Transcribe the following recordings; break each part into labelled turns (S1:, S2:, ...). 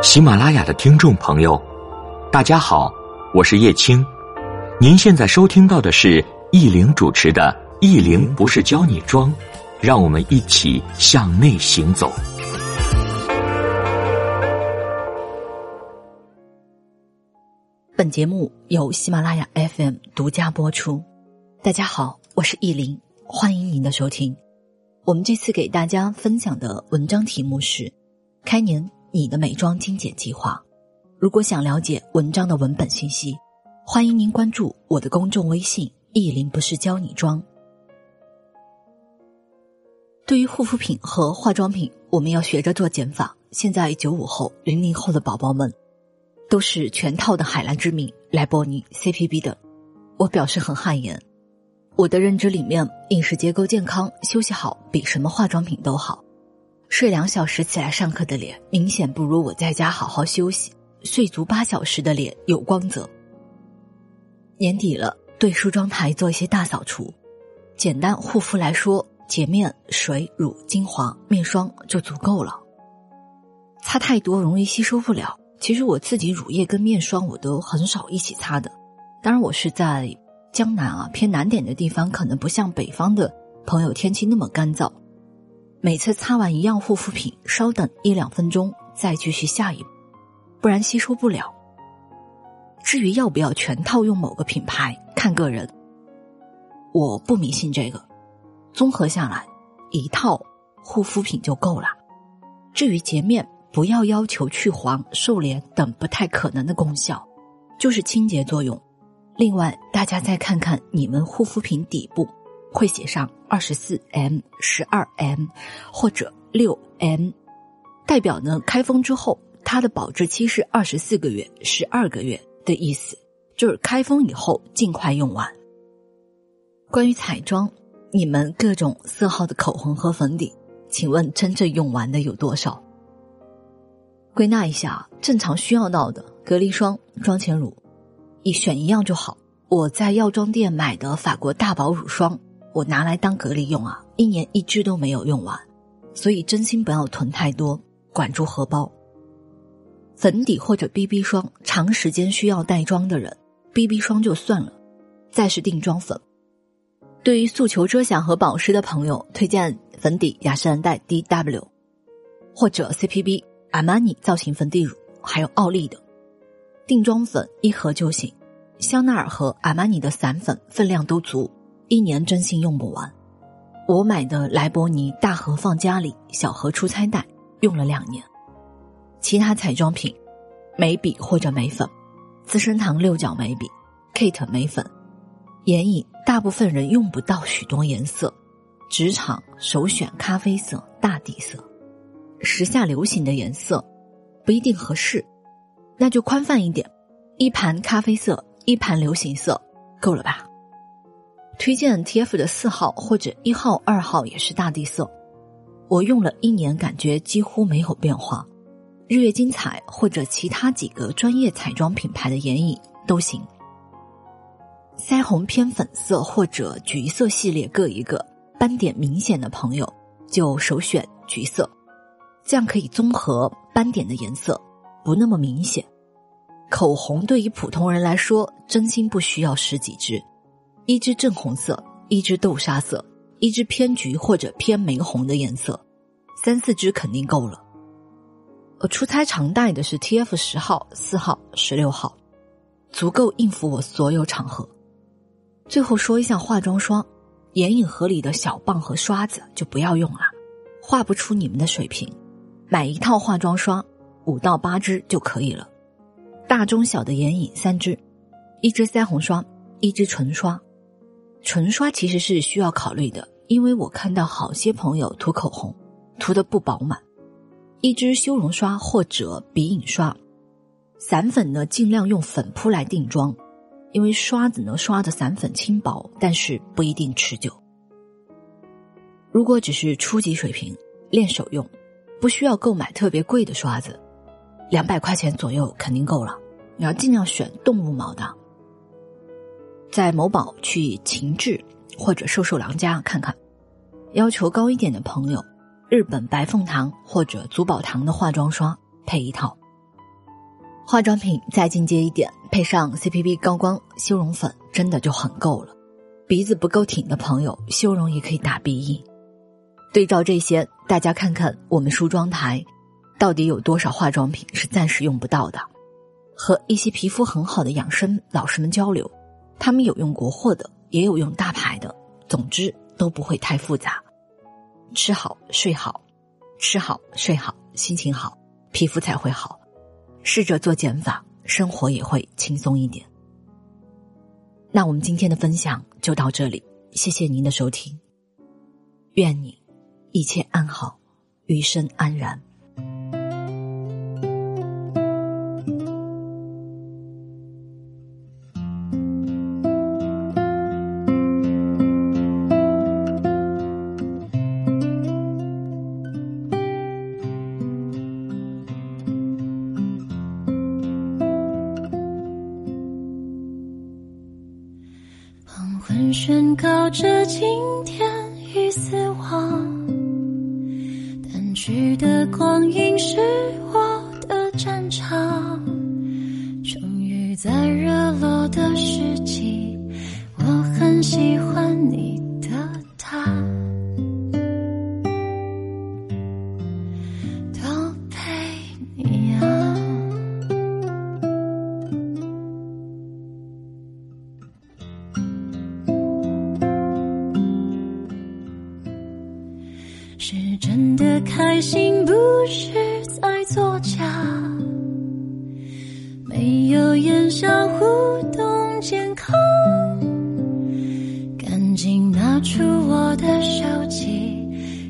S1: 喜马拉雅的听众朋友，大家好，我是叶青。您现在收听到的是易玲主持的《易玲不是教你装》，让我们一起向内行走。
S2: 本节目由喜马拉雅 FM 独家播出。大家好，我是易玲，欢迎您的收听。我们这次给大家分享的文章题目是：开年你的美妆精简计划。如果想了解文章的文本信息，欢迎您关注我的公众微信“意林不是教你装”。对于护肤品和化妆品，我们要学着做减法。现在九五后、零零后的宝宝们，都是全套的海蓝之谜、莱博尼、CPB 的，我表示很汗颜。我的认知里面，饮食结构健康、休息好比什么化妆品都好。睡两小时起来上课的脸，明显不如我在家好好休息、睡足八小时的脸有光泽。年底了，对梳妆台做一些大扫除。简单护肤来说，洁面、水、乳、精华、面霜就足够了。擦太多容易吸收不了。其实我自己乳液跟面霜我都很少一起擦的。当然，我是在。江南啊，偏南点的地方可能不像北方的朋友天气那么干燥。每次擦完一样护肤品，稍等一两分钟再继续下一步，不然吸收不了。至于要不要全套用某个品牌，看个人。我不迷信这个，综合下来，一套护肤品就够了。至于洁面，不要要求去黄、瘦脸等不太可能的功效，就是清洁作用。另外，大家再看看你们护肤品底部会写上二十四 M、十二 M 或者六 M，代表呢开封之后它的保质期是二十四个月、十二个月的意思，就是开封以后尽快用完。关于彩妆，你们各种色号的口红和粉底，请问真正用完的有多少？归纳一下，正常需要到的隔离霜、妆前乳。你选一样就好。我在药妆店买的法国大宝乳霜，我拿来当隔离用啊，一年一支都没有用完，所以真心不要囤太多，管住荷包。粉底或者 BB 霜，长时间需要带妆的人，BB 霜就算了。再是定妆粉，对于诉求遮瑕和保湿的朋友，推荐粉底雅诗兰黛 DW，或者 CPB、阿玛尼造型粉底乳，还有奥利的。定妆粉一盒就行，香奈儿和阿玛尼的散粉分量都足，一年真心用不完。我买的莱博尼大盒放家里，小盒出差带，用了两年。其他彩妆品，眉笔或者眉粉，资生堂六角眉笔，Kate 眉粉，眼影大部分人用不到许多颜色，职场首选咖啡色大底色，时下流行的颜色不一定合适。那就宽泛一点，一盘咖啡色，一盘流行色，够了吧？推荐 T F 的四号或者一号、二号也是大地色，我用了一年，感觉几乎没有变化。日月精彩或者其他几个专业彩妆品牌的眼影都行。腮红偏粉色或者橘色系列各一个，斑点明显的朋友就首选橘色，这样可以综合斑点的颜色。不那么明显，口红对于普通人来说，真心不需要十几支，一支正红色，一支豆沙色，一支偏橘或者偏玫红的颜色，三四支肯定够了。我出差常带的是 T F 十号、四号、十六号，足够应付我所有场合。最后说一下化妆霜，眼影盒里的小棒和刷子就不要用了，画不出你们的水平。买一套化妆霜。五到八支就可以了，大中小的眼影三支，一支腮红刷，一支唇刷。唇刷其实是需要考虑的，因为我看到好些朋友涂口红涂的不饱满。一支修容刷或者鼻影刷，散粉呢尽量用粉扑来定妆，因为刷子呢刷的散粉轻薄，但是不一定持久。如果只是初级水平练手用，不需要购买特别贵的刷子。两百块钱左右肯定够了，你要尽量选动物毛的。在某宝去秦志或者瘦瘦良家看看，要求高一点的朋友，日本白凤堂或者祖宝堂的化妆刷配一套，化妆品再进阶一点，配上 CPB 高光修容粉，真的就很够了。鼻子不够挺的朋友，修容也可以打鼻印。对照这些，大家看看我们梳妆台，到底有多少化妆品是暂时用不到的？和一些皮肤很好的养生老师们交流，他们有用国货的，也有用大牌的，总之都不会太复杂。吃好睡好，吃好睡好，心情好，皮肤才会好。试着做减法，生活也会轻松一点。那我们今天的分享就到这里，谢谢您的收听。愿你一切安好，余生安然。
S3: 宣告着今天已死亡，淡去的光阴是我的战场。终于在日落的时机，我很喜欢不是在作假。没有言笑互动，健康。赶紧拿出我的手机，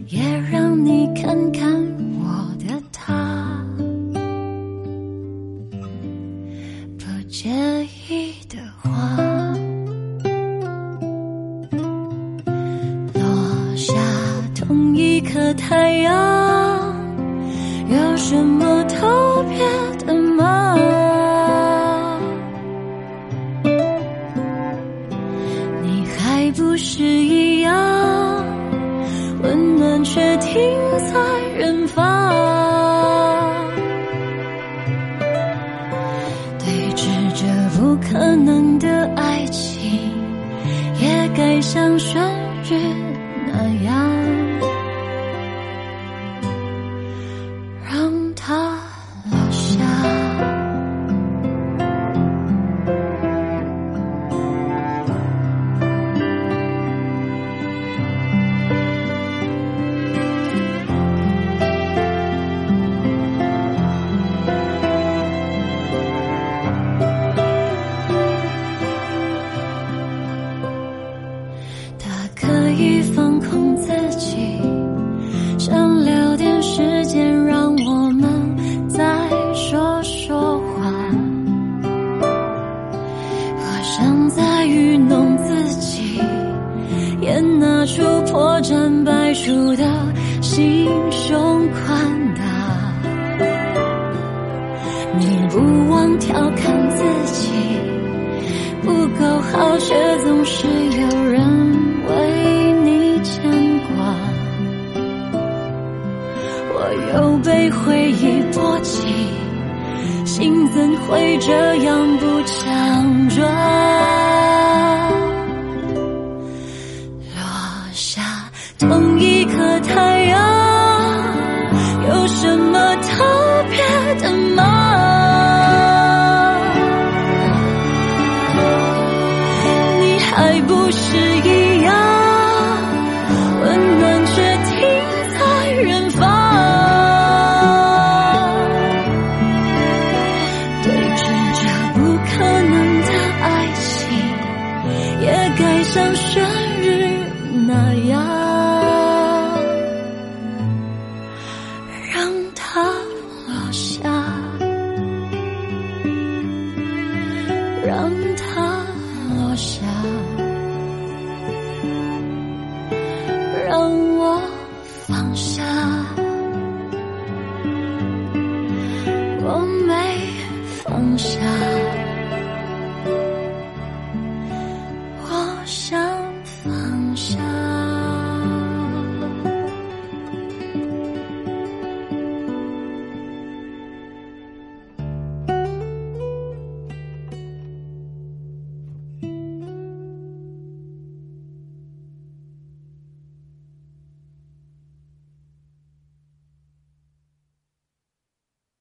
S3: 也让你看看我的他。不介意还不是一样，温暖却停在远方。对峙着不可能的爱情，也该像生常在愚弄自己，演那出破绽百出的心胸宽大，你不忘调侃自己不够好，却总是有人为你牵挂。我又被回忆，心怎会这样不强壮？落下同一颗太阳，有什么特别的吗？你还不是也该